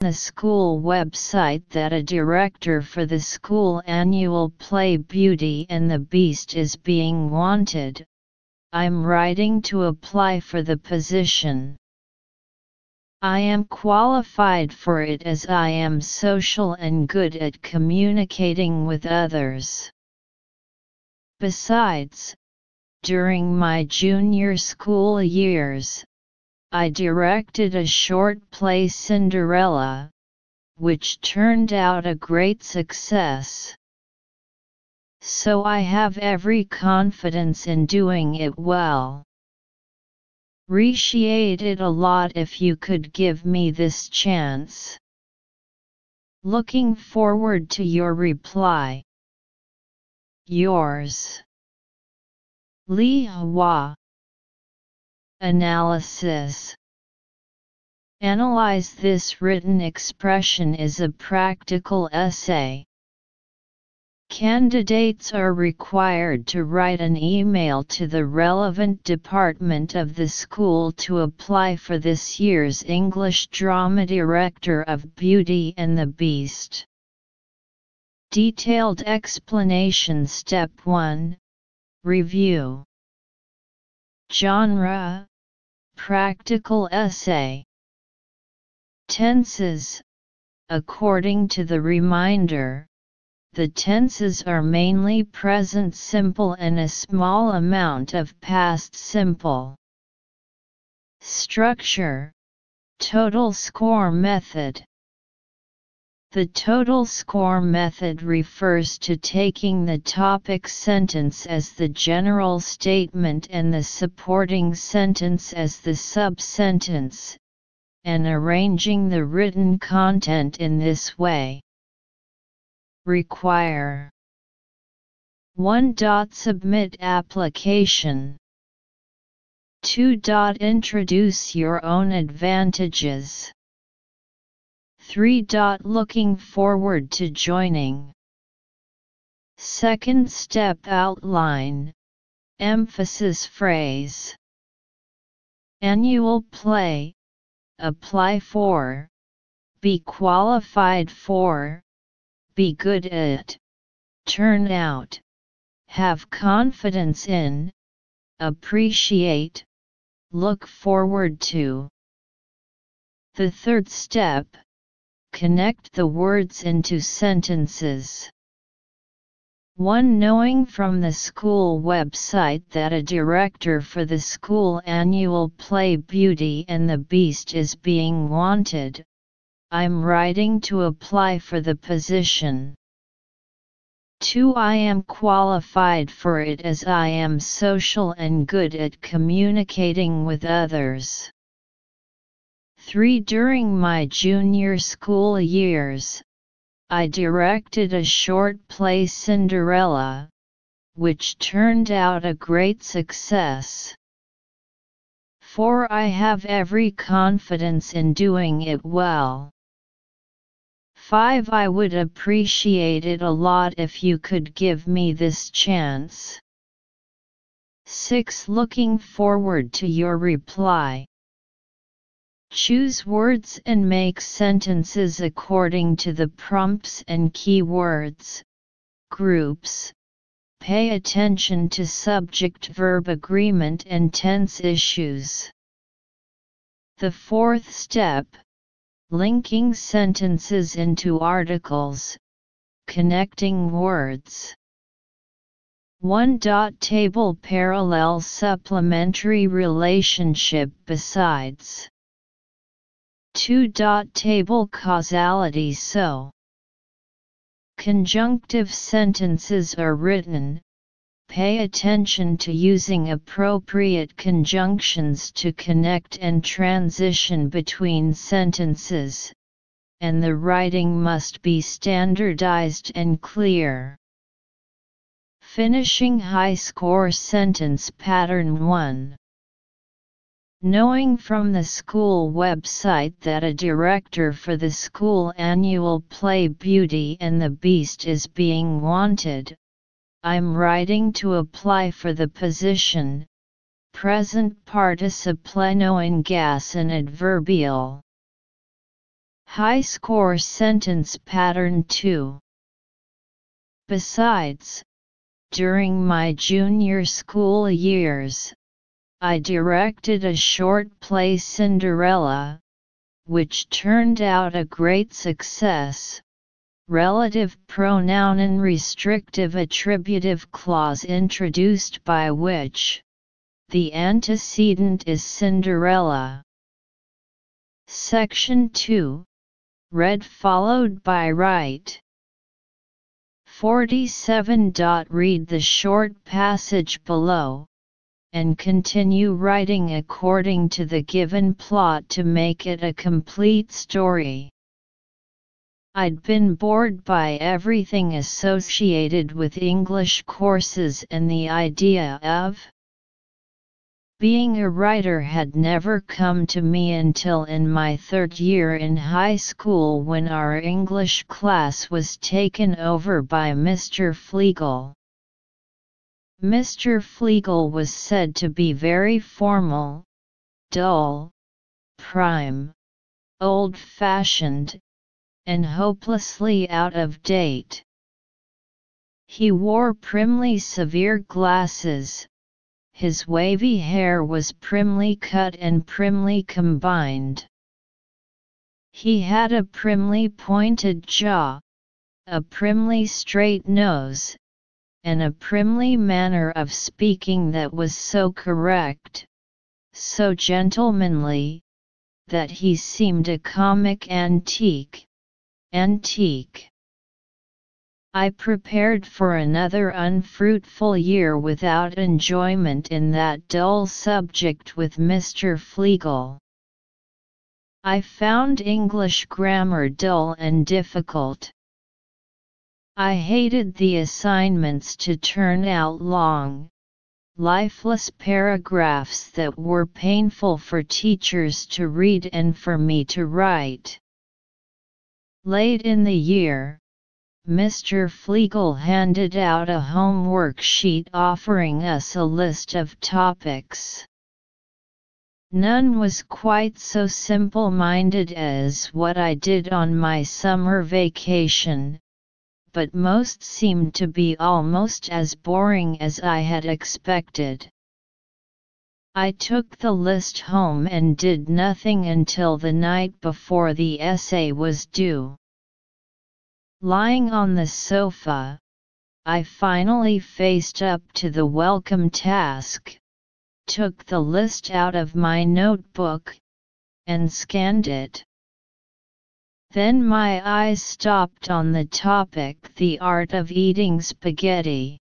the school website that a director for the school annual play Beauty and the Beast is being wanted. I'm writing to apply for the position. I am qualified for it as I am social and good at communicating with others. Besides, during my junior school years, I directed a short play Cinderella, which turned out a great success. So I have every confidence in doing it well. Appreciate it a lot if you could give me this chance. Looking forward to your reply. Yours. Li Hua Analysis Analyze this written expression is a practical essay. Candidates are required to write an email to the relevant department of the school to apply for this year's English Drama Director of Beauty and the Beast. Detailed explanation Step 1 Review Genre Practical essay. Tenses. According to the reminder, the tenses are mainly present simple and a small amount of past simple. Structure. Total score method the total score method refers to taking the topic sentence as the general statement and the supporting sentence as the sub-sentence, and arranging the written content in this way. Require 1. Submit application 2. Introduce your own advantages 3. Looking forward to joining. Second step outline, emphasis phrase. Annual play, apply for, be qualified for, be good at, turn out, have confidence in, appreciate, look forward to. The third step, Connect the words into sentences. 1. Knowing from the school website that a director for the school annual play Beauty and the Beast is being wanted, I'm writing to apply for the position. 2. I am qualified for it as I am social and good at communicating with others. 3. During my junior school years, I directed a short play Cinderella, which turned out a great success. 4. I have every confidence in doing it well. 5. I would appreciate it a lot if you could give me this chance. 6. Looking forward to your reply. Choose words and make sentences according to the prompts and keywords, groups. Pay attention to subject-verb agreement and tense issues. The fourth step, linking sentences into articles, connecting words. 1. Table parallel supplementary relationship besides 2. Dot Table causality So Conjunctive sentences are written, pay attention to using appropriate conjunctions to connect and transition between sentences, and the writing must be standardized and clear. Finishing high score sentence pattern 1 Knowing from the school website that a director for the school annual play Beauty and the Beast is being wanted, I'm writing to apply for the position. Present participle in gas and adverbial. High score sentence pattern 2. Besides, during my junior school years, I directed a short play Cinderella, which turned out a great success. Relative pronoun and restrictive attributive clause introduced by which the antecedent is Cinderella. Section 2 Read followed by write. 47. Read the short passage below, and continue writing according to the given plot to make it a complete story. I'd been bored by everything associated with English courses and the idea of being a writer had never come to me until in my third year in high school when our English class was taken over by Mr. Fleagle. Mr. Fleagle was said to be very formal, dull, prime, old-fashioned, and hopelessly out of date. He wore primly severe glasses, his wavy hair was primly cut and primly combined. He had a primly pointed jaw, a primly straight nose, and a primly manner of speaking that was so correct, so gentlemanly, that he seemed a comic antique. Antique. I prepared for another unfruitful year without enjoyment in that dull subject with Mr. Fleagle. I found English grammar dull and difficult. I hated the assignments to turn out long, lifeless paragraphs that were painful for teachers to read and for me to write. Late in the year, Mr. Fleagle handed out a homework sheet offering us a list of topics. None was quite so simple-minded as what I did on my summer vacation, but most seemed to be almost as boring as I had expected. I took the list home and did nothing until the night before the essay was due. Lying on the sofa, I finally faced up to the welcome task, took the list out of my notebook, and scanned it. Then my eyes stopped on the topic The Art of Eating Spaghetti.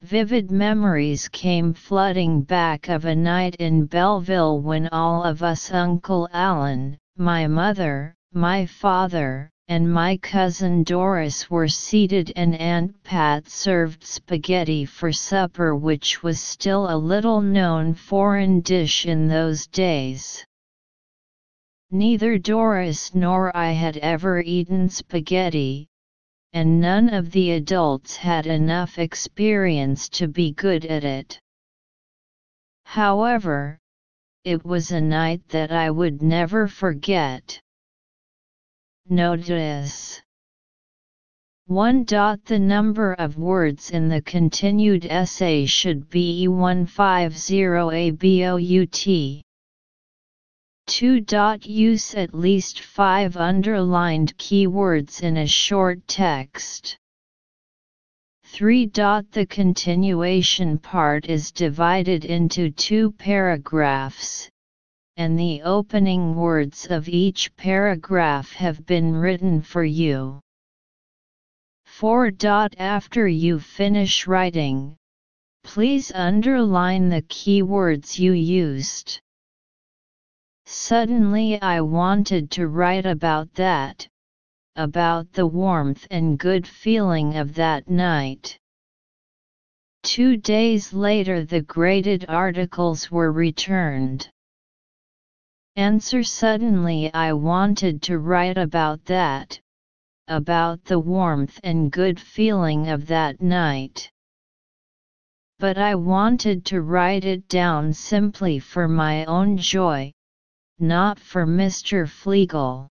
Vivid memories came flooding back of a night in Belleville when all of us Uncle Alan, my mother, my father, and my cousin Doris were seated and Aunt Pat served spaghetti for supper which was still a little known foreign dish in those days. Neither Doris nor I had ever eaten spaghetti, and none of the adults had enough experience to be good at it. However, it was a night that I would never forget. Notice 1. The number of words in the continued essay should be 150 ABOUT. 2. Use at least 5 underlined keywords in a short text. 3. The continuation part is divided into two paragraphs, and the opening words of each paragraph have been written for you. 4. After you finish writing, please underline the keywords you used. Suddenly I wanted to write about that, about the warmth and good feeling of that night. Two days later the graded articles were returned. Answer Suddenly I wanted to write about that, about the warmth and good feeling of that night. But I wanted to write it down simply for my own joy, not for Mr. Fleagle.